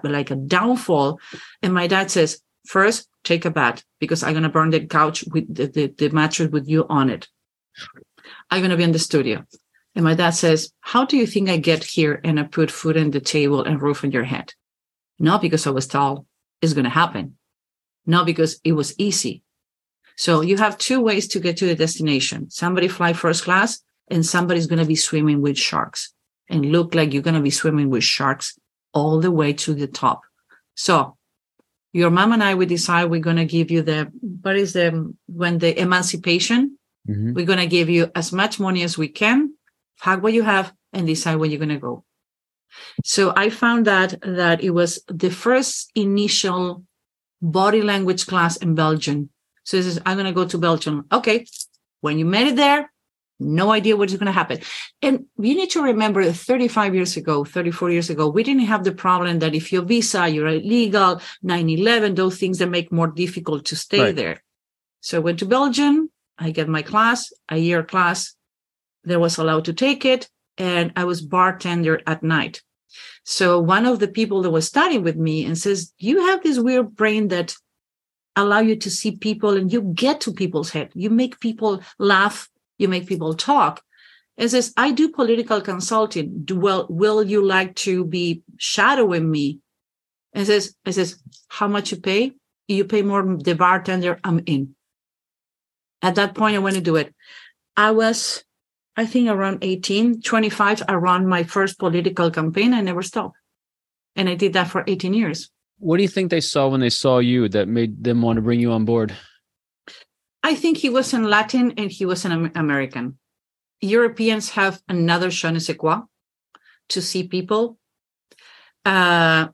S2: like a downfall. And my dad says, first take a bath because I'm going to burn the couch with the, the, the mattress with you on it. I'm going to be in the studio. And my dad says, How do you think I get here and I put food on the table and roof on your head? Not because I was tall, it's going to happen. Not because it was easy. So you have two ways to get to the destination. Somebody fly first class and somebody's going to be swimming with sharks and look like you're going to be swimming with sharks all the way to the top. So your mom and I, we decide we're going to give you the, what is the, when the emancipation, mm-hmm. we're going to give you as much money as we can pack what you have and decide where you're going to go so i found that that it was the first initial body language class in belgium so this is i'm going to go to belgium okay when you made it there no idea what is going to happen. And you need to remember 35 years ago 34 years ago we didn't have the problem that if your visa you're illegal 9-11 those things that make more difficult to stay right. there. So i went to belgium i get my class a year class there was allowed to take it and i was bartender at night. So one of the people that was studying with me and says you have this weird brain that allow you to see people and you get to people's head. You make people laugh you make people talk and says i do political consulting do, well will you like to be shadowing me and says i says how much you pay you pay more than the bartender i'm in at that point i want to do it i was I think around 18, 25, I ran my first political campaign. I never stopped. And I did that for 18 years.
S1: What do you think they saw when they saw you that made them want to bring you on board?
S2: I think he was in Latin and he was an American. Europeans have another je ne sais quoi to see people. Uh,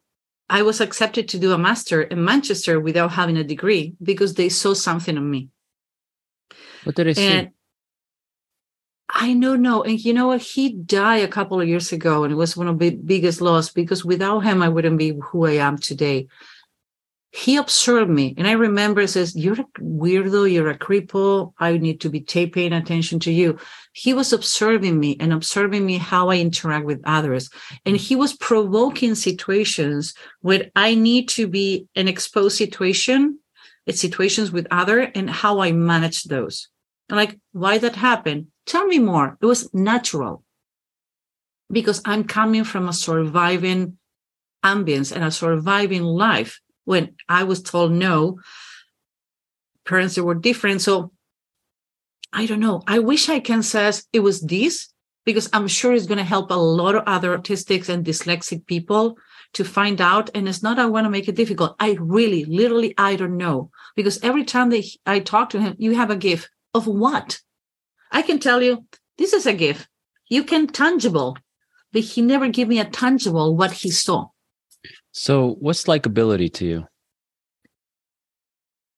S2: I was accepted to do a master in Manchester without having a degree because they saw something in me.
S1: What did they see?
S2: I don't know. And you know what? He died a couple of years ago, and it was one of the biggest loss because without him, I wouldn't be who I am today. He observed me and i remember says you're a weirdo you're a cripple i need to be paying attention to you. He was observing me and observing me how i interact with others and he was provoking situations where i need to be an exposed situation it's situations with other and how i manage those. And like why that happened? Tell me more. It was natural. Because i'm coming from a surviving ambience and a surviving life when I was told no, parents that were different. So I don't know. I wish I can say it was this because I'm sure it's going to help a lot of other autistics and dyslexic people to find out. And it's not I want to make it difficult. I really, literally, I don't know because every time they I talk to him, you have a gift of what? I can tell you this is a gift. You can tangible, but he never gave me a tangible what he saw.
S1: So, what's likability to you?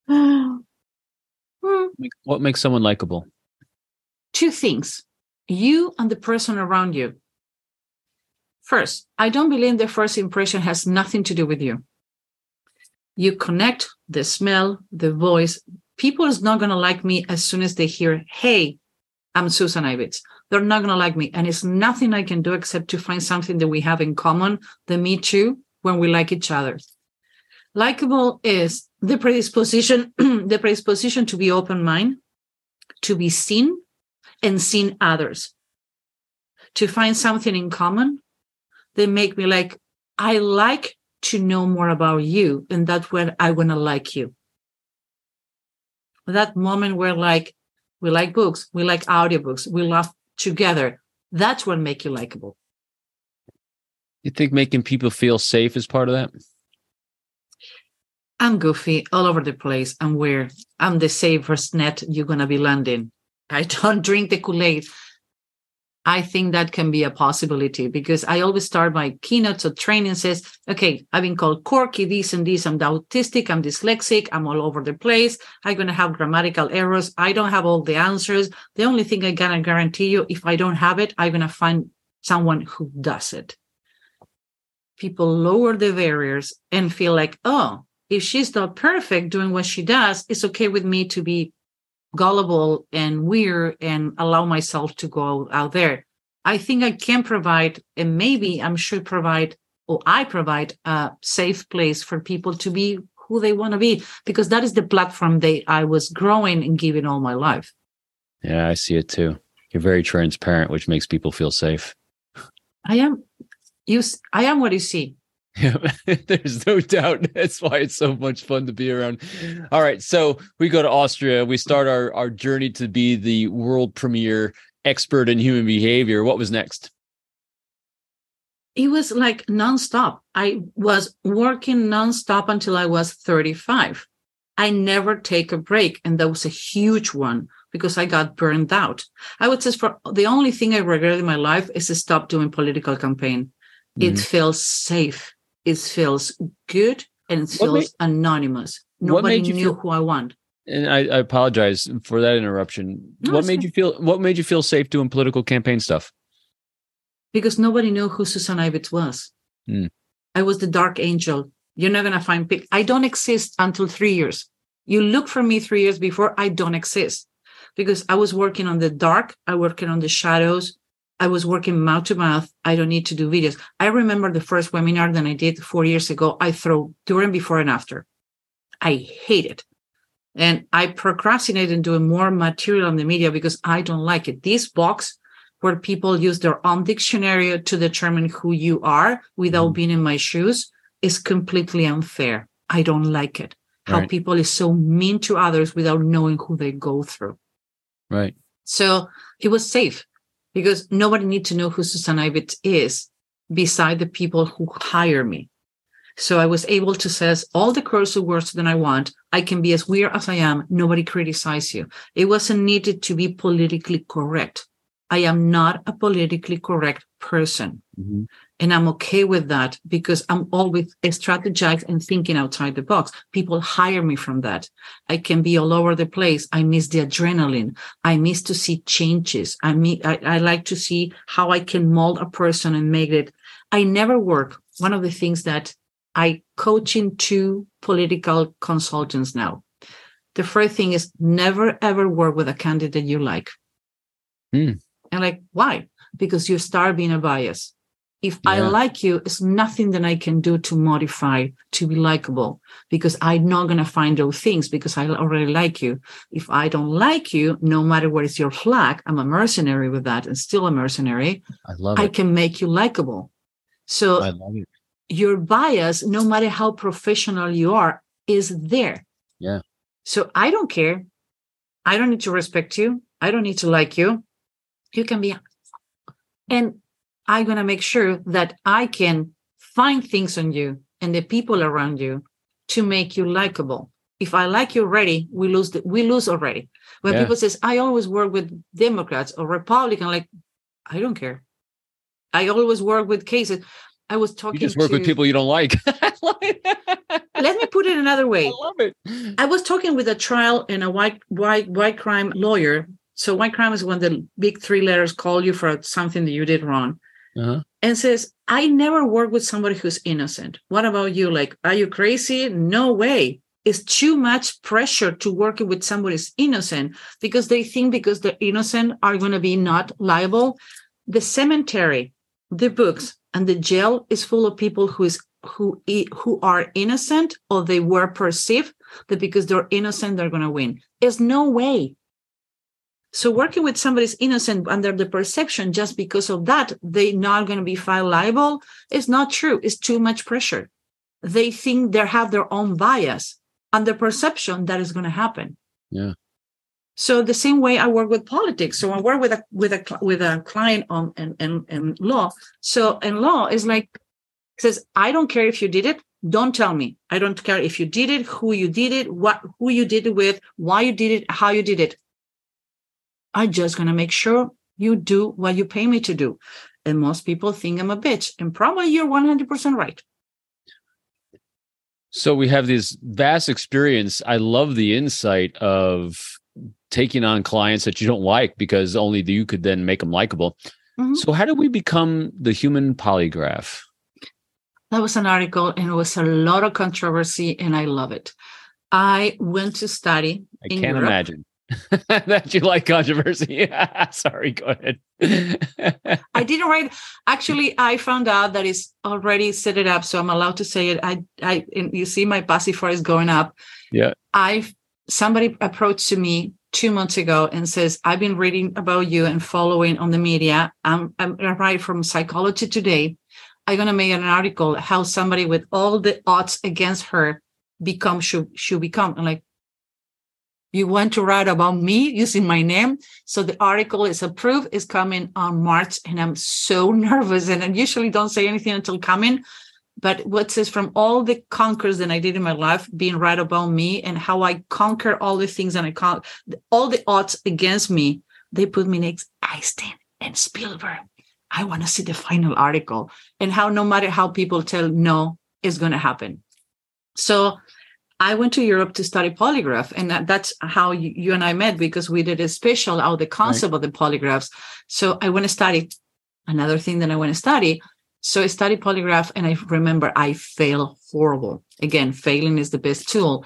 S1: [sighs] Hmm. what makes someone likable?
S2: Two things you and the person around you. First, I don't believe the first impression has nothing to do with you. You connect the smell, the voice. People is not going to like me as soon as they hear, hey, I'm Susan Ibitz. They're not going to like me. And it's nothing I can do except to find something that we have in common, the me too, when we like each other. Likable is the predisposition, [clears throat] the predisposition to be open mind, to be seen and seen others, to find something in common. They make me like, I like to know more about you, and that's when I want to like you. That moment where like we like books, we like audiobooks, we laugh together. That's what make you likable.
S1: You think making people feel safe is part of that?
S2: I'm goofy all over the place. I'm weird. I'm the safest net you're gonna be landing. I [laughs] don't drink the Kool-Aid. I think that can be a possibility because I always start my keynotes or training says, okay, I've been called quirky, this and this. I'm autistic, I'm dyslexic, I'm all over the place. I'm going to have grammatical errors. I don't have all the answers. The only thing I can guarantee you, if I don't have it, I'm going to find someone who does it people lower the barriers and feel like, oh, if she's not perfect doing what she does, it's okay with me to be gullible and weird and allow myself to go out there. I think I can provide, and maybe I'm sure provide, or I provide a safe place for people to be who they want to be, because that is the platform they I was growing and giving all my life.
S1: Yeah, I see it too. You're very transparent, which makes people feel safe.
S2: I am you i am what you see
S1: yeah [laughs] there's no doubt. [laughs] That's why it's so much fun to be around. All right so we go to austria. We start our our journey to be the world premier expert in human behavior. What was next?
S2: It was like nonstop. I was working nonstop until i was 35 i never take a break and that was a huge one because I got burned out. I would say for the only thing I regret in my life is to stop doing political campaign. Mm-hmm. It feels safe. It feels good and it feels made, anonymous. Nobody knew feel, who I want.
S1: And I, I apologize for that interruption. No, what made you feel what made you feel safe doing political campaign stuff?
S2: Because nobody knew who Susan Ibitz was. Mm. I was the dark angel. You're not gonna find pic- I don't exist until three years. You look for me three years before I don't exist because I was working on the dark, I working on the shadows, I was working mouth to mouth. I don't need to do videos. I remember the first webinar that I did four years ago. I throw during, before, and after. I hate it. And I procrastinate in doing more material on the media because I don't like it. This box where people use their own dictionary to determine who you are without mm-hmm. being in my shoes is completely unfair. I don't like it. How right. people is so mean to others without knowing who they go through.
S1: Right.
S2: So it was safe because nobody needs to know who Susan Ibitz is beside the people who hire me. So I was able to say all the cursive words that I want. I can be as weird as I am. Nobody criticize you. It wasn't needed to be politically correct. I am not a politically correct person. Mm-hmm. And I'm okay with that because I'm always strategizing and thinking outside the box. People hire me from that. I can be all over the place. I miss the adrenaline. I miss to see changes. I mean, I, I like to see how I can mold a person and make it. I never work. One of the things that I coaching two political consultants now. The first thing is never ever work with a candidate you like.
S1: Mm.
S2: And like, why? Because you start being a bias. If yeah. I like you, it's nothing that I can do to modify to be likable because I'm not going to find those things because I already like you. If I don't like you, no matter what is your flag, I'm a mercenary with that and still a mercenary.
S1: I love
S2: I can make you likable. So
S1: I love it.
S2: your bias, no matter how professional you are, is there.
S1: Yeah.
S2: So I don't care. I don't need to respect you. I don't need to like you. You can be. And I'm going to make sure that I can find things on you and the people around you to make you likable. If I like you already, we lose the, we lose already. When yeah. people says I always work with Democrats or Republican, like I don't care. I always work with cases. I was talking.
S1: You just work
S2: to,
S1: with people you don't like. [laughs]
S2: let me put it another way.
S1: I love it.
S2: I was talking with a trial and a white white white crime lawyer. So white crime is when the big three letters call you for something that you did wrong,
S1: uh-huh.
S2: and says, "I never work with somebody who's innocent. What about you? Like, are you crazy? No way." It's too much pressure to work with somebody who's innocent because they think because they're innocent are going to be not liable. The cemetery, the books, and the jail is full of people who is who who are innocent or they were perceived that because they're innocent they're going to win there's no way so working with somebody's innocent under the perception just because of that they're not going to be filed liable is not true it's too much pressure they think they have their own bias and the perception that is going to happen
S1: yeah
S2: so the same way I work with politics. So I work with a with a with a client on and and, and law. So in law is like says, I don't care if you did it. Don't tell me. I don't care if you did it, who you did it, what who you did it with, why you did it, how you did it. I'm just gonna make sure you do what you pay me to do. And most people think I'm a bitch. And probably you're 100% right.
S1: So we have this vast experience. I love the insight of taking on clients that you don't like because only you could then make them likable. Mm-hmm. So how do we become the human polygraph?
S2: That was an article and it was a lot of controversy and I love it. I went to study.
S1: I can't Europe. imagine [laughs] that you like controversy. [laughs] Sorry, go ahead.
S2: I [laughs] didn't write. Actually, I found out that it's already set it up, so I'm allowed to say it. I, I, you see my pacifier is going up.
S1: Yeah.
S2: I somebody approached to me two months ago and says, I've been reading about you and following on the media. I'm, I'm right from Psychology Today. I'm going to make an article how somebody with all the odds against her become should should become. I'm like, you want to write about me using my name? So the article is approved, is coming on March, and I'm so [laughs] nervous. And I usually don't say anything until coming. But what says from all the conquers that I did in my life, being right about me and how I conquer all the things and I con all the odds against me, they put me next Einstein and Spielberg I want to see the final article and how no matter how people tell no, it's going to happen. So I went to Europe to study polygraph, and that, that's how you, you, and I met because we did a special out the concept right. of the polygraphs. So I want to study another thing that I want to study. So I studied polygraph, and I remember I failed horrible. Again, failing is the best tool,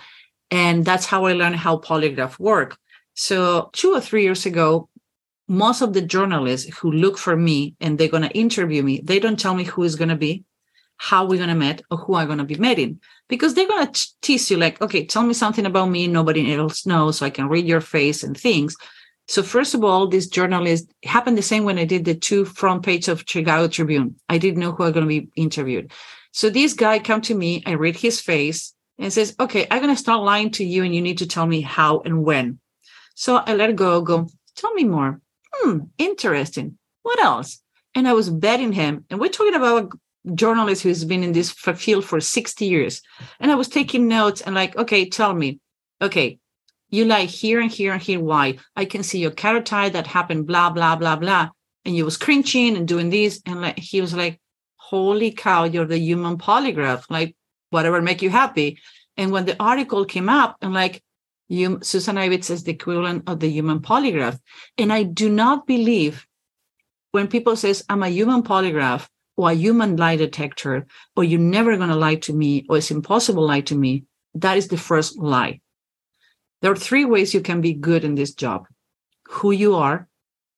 S2: and that's how I learned how polygraph work. So two or three years ago, most of the journalists who look for me and they're going to interview me, they don't tell me who is going to be, how we're going to meet, or who I'm going to be meeting, because they're going to tease you like, okay, tell me something about me nobody else knows, so I can read your face and things. So first of all, this journalist happened the same when I did the two front page of Chicago Tribune. I didn't know who I'm going to be interviewed. So this guy come to me, I read his face and says, okay, I'm going to start lying to you and you need to tell me how and when. So I let go, go, tell me more hmm, interesting. What else? And I was betting him. And we're talking about journalist who's been in this field for 60 years. And I was taking notes and like, okay, tell me, okay, you lie here and here and here. Why? I can see your carotid that happened, blah, blah, blah, blah. And you was cringing and doing this. And like he was like, holy cow, you're the human polygraph. Like, whatever make you happy. And when the article came up, and like, you, Susan Ibitz is the equivalent of the human polygraph. And I do not believe when people says I'm a human polygraph or a human lie detector, or you're never going to lie to me, or it's impossible lie to me, that is the first lie. There are three ways you can be good in this job who you are,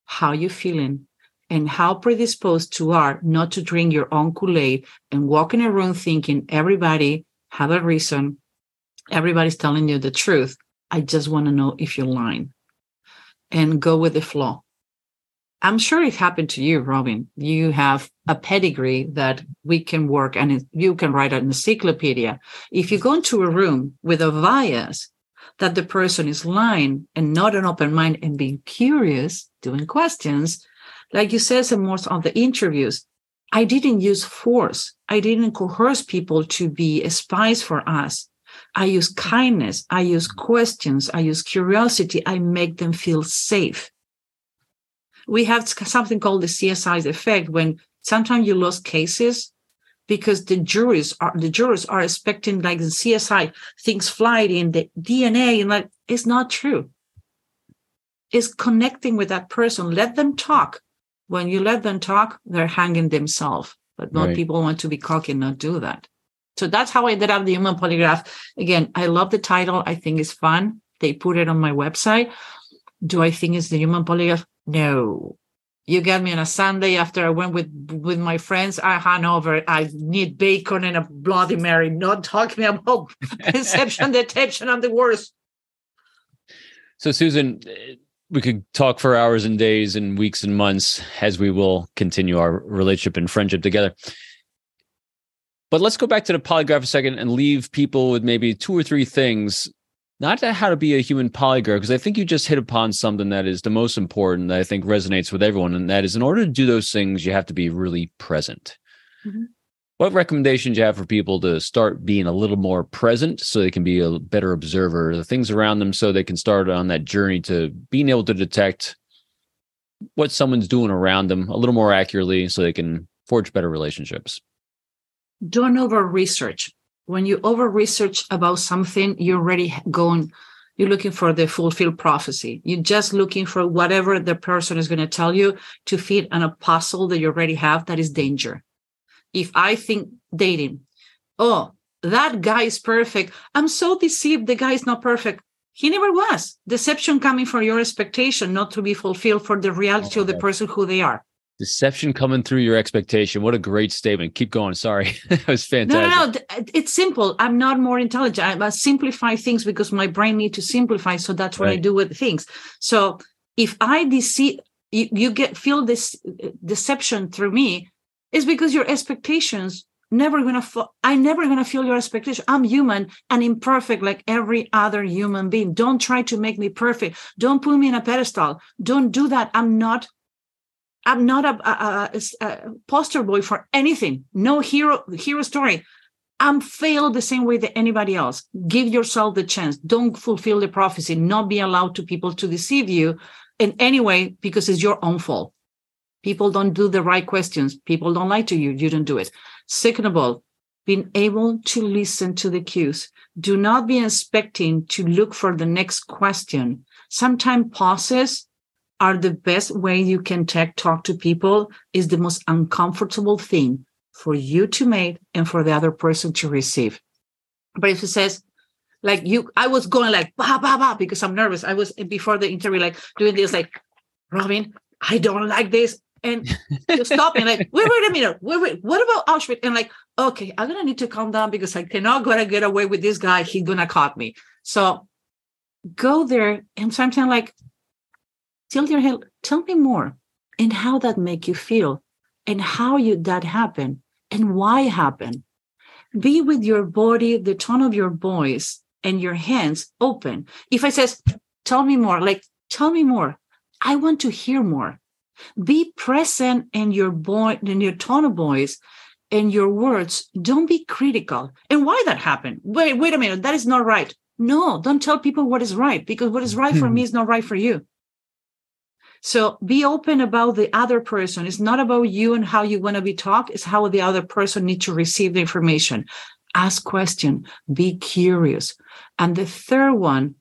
S2: how you're feeling, and how predisposed you are not to drink your own Kool Aid and walk in a room thinking everybody have a reason, everybody's telling you the truth. I just want to know if you're lying and go with the flow. I'm sure it happened to you, Robin. You have a pedigree that we can work and you can write an encyclopedia. If you go into a room with a bias that the person is lying and not an open mind and being curious, doing questions, like you said in most of the interviews, I didn't use force. I didn't coerce people to be spies for us. I use kindness. I use questions. I use curiosity. I make them feel safe. We have something called the CSI effect when sometimes you lose cases because the juries are the jurors are expecting like the CSI things fly in the DNA and like it's not true. It's connecting with that person. Let them talk. When you let them talk, they're hanging themselves. But most right. people want to be cocky and not do that. So that's how I ended up the human polygraph. Again, I love the title. I think it's fun. They put it on my website. Do I think it's the human polygraph? No. You get me on a Sunday after I went with with my friends at Hanover. I need bacon and a Bloody Mary. Not talking about [laughs] deception, detection. I'm the worst.
S1: So, Susan, we could talk for hours and days and weeks and months as we will continue our relationship and friendship together. But let's go back to the polygraph a second and leave people with maybe two or three things, not to how to be a human polygraph, because I think you just hit upon something that is the most important that I think resonates with everyone. And that is in order to do those things, you have to be really present. Mm-hmm. What recommendations you have for people to start being a little more present so they can be a better observer of the things around them so they can start on that journey to being able to detect what someone's doing around them a little more accurately so they can forge better relationships?
S2: don't over research. When you over research about something, you're already going, you're looking for the fulfilled prophecy. You're just looking for whatever the person is going to tell you to feed an apostle that you already have. That is danger. If I think dating, oh, that guy is perfect. I'm so deceived. The guy is not perfect. He never was. Deception coming from your expectation, not to be fulfilled for the reality of the person who they are.
S1: Deception coming through your expectation. What a great statement. Keep going. Sorry. [laughs] that was fantastic.
S2: No, no, no. It's simple. I'm not more intelligent. I simplify things because my brain need to simplify. So that's what right. I do with things. So if I deceive, you, you get feel this uh, deception through me, is because your expectations never gonna i never gonna feel your expectation i'm human and imperfect like every other human being don't try to make me perfect don't put me in a pedestal don't do that i'm not I'm not a, a, a, a, poster boy for anything. No hero hero story. I'm failed the same way that anybody else. Give yourself the chance. Don't fulfill the prophecy. Not be allowed to people to deceive you in any way because it's your own fault. People don't do the right questions. People don't lie to you. You don't do it. Second of all, being able to listen to the cues. Do not be expecting to look for the next question. Sometimes pauses are the best way you can tech talk to people is the most uncomfortable thing for you to make and for the other person to receive. But if it says, like you, I was going like ba ba ba because I'm nervous. I was eh, before the interview, like doing this, like Robin, I don't like this. And [laughs] you stop me like, wait, wait a minute, wait, wait, what about Auschwitz? And like, okay, I'm gonna need to calm down because I cannot gonna get away with this guy. He's gonna caught me. So go there and sometimes like tell your tell me more. And how that make you feel. And how you that happen and why happen be with your body the tone of your voice and your hands open. If i says tell me more like tell me more. I want to hear more. Be present in your boy in your tone of voice and your words. Don't be critical. And why that happened? Wait wait a minute. That is not right. No don't tell people what is right because what is right for me hmm. is not right for you so be open about the other person. It's not about you and how you want to be talked. It's how the other person needs to receive the information. Ask question. Be curious. And the third one,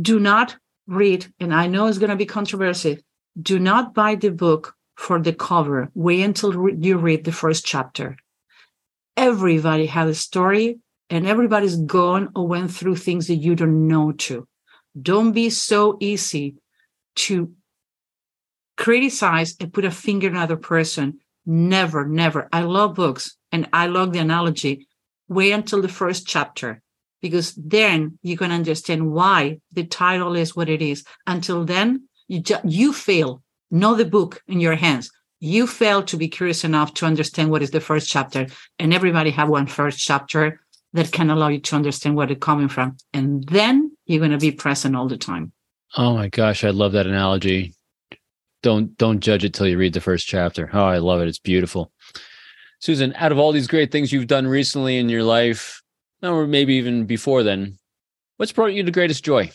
S2: do not read, and I know it's going to be controversial. Do not buy the book for the cover. Wait until you read the first chapter. Everybody has a story and everybody's gone or went through things that you don't know to. Don't be so easy to criticize and put a finger on another person. Never, never. I love books and I love the analogy. Wait until the first chapter because then you can understand why the title is what it is. Until then, you ju- you fail. Know the book in your hands. You fail to be curious enough to understand what is the first chapter, and everybody have one first chapter that can allow you to understand where it's coming from, and then you're going to be present all the time.
S1: Oh my gosh, I love that analogy. Don't don't judge it till you read the first chapter. Oh, I love it. It's beautiful. Susan, out of all these great things you've done recently in your life, or maybe even before then, what's brought you the greatest joy?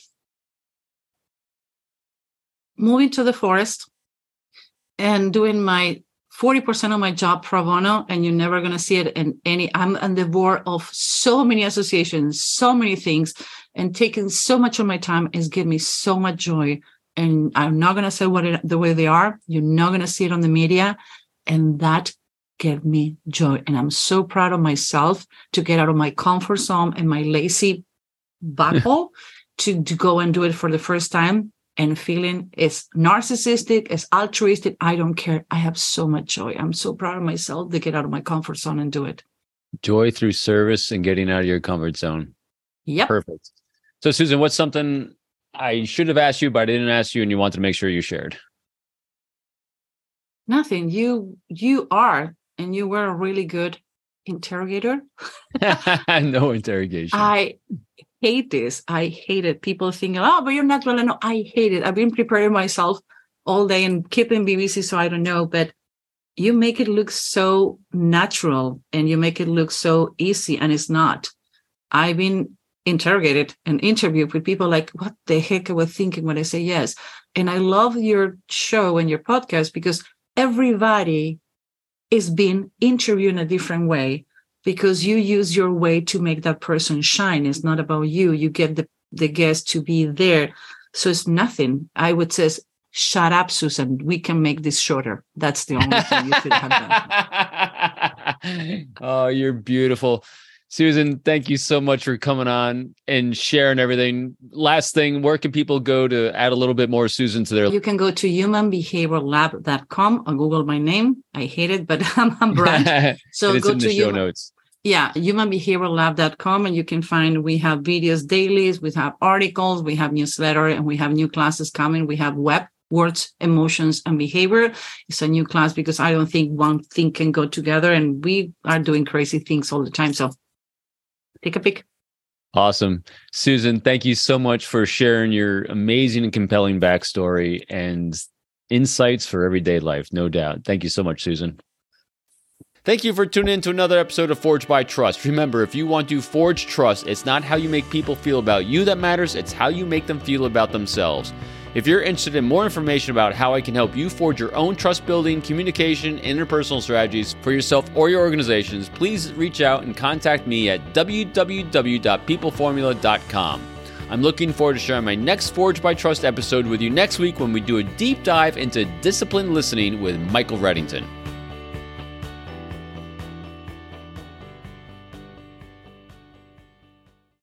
S2: moving to the forest and doing my 40% of my job pro bono and you're never going to see it in any i'm on the board of so many associations so many things and taking so much of my time is giving me so much joy and i'm not going to say what it, the way they are you're not going to see it on the media and that gave me joy and i'm so proud of myself to get out of my comfort zone and my lazy buckle to, to go and do it for the first time and feeling is narcissistic, is altruistic. I don't care. I have so much joy. I'm so proud of myself to get out of my comfort zone and do it.
S1: Joy through service and getting out of your comfort zone.
S2: Yep.
S1: Perfect. So, Susan, what's something I should have asked you, but I didn't ask you, and you wanted to make sure you shared?
S2: Nothing. You you are, and you were a really good interrogator. [laughs]
S1: no interrogation.
S2: I hate this. I hate it. People thinking, oh, but you're not well enough. I hate it. I've been preparing myself all day and keeping BBC, so I don't know. But you make it look so natural and you make it look so easy, and it's not. I've been interrogated and interviewed with people like, what the heck I was thinking when I say yes. And I love your show and your podcast because everybody is being interviewed in a different way because you use your way to make that person shine. It's not about you. You get the, the guest to be there. So it's nothing. I would say, shut up, Susan. We can make this shorter. That's the only thing you could have
S1: done. [laughs] oh, you're beautiful. Susan, thank you so much for coming on and sharing everything. Last thing, where can people go to add a little bit more Susan to their
S2: You can go to humanbehaviorlab.com or Google my name. I hate it, but [laughs] I'm, I'm brand. [laughs]
S1: So go to show notes.
S2: Yeah, humanbehaviorlab.com and you can find we have videos dailies, we have articles, we have newsletter, and we have new classes coming. We have web words, emotions, and behavior. It's a new class because I don't think one thing can go together, and we are doing crazy things all the time. So take a pick.
S1: Awesome. Susan, thank you so much for sharing your amazing and compelling backstory and insights for everyday life, no doubt. Thank you so much, Susan. Thank you for tuning in to another episode of Forged by Trust. Remember, if you want to forge trust, it's not how you make people feel about you that matters, it's how you make them feel about themselves. If you're interested in more information about how I can help you forge your own trust building, communication, and interpersonal strategies for yourself or your organizations, please reach out and contact me at www.peopleformula.com. I'm looking forward to sharing my next Forged by Trust episode with you next week when we do a deep dive into disciplined listening with Michael Reddington.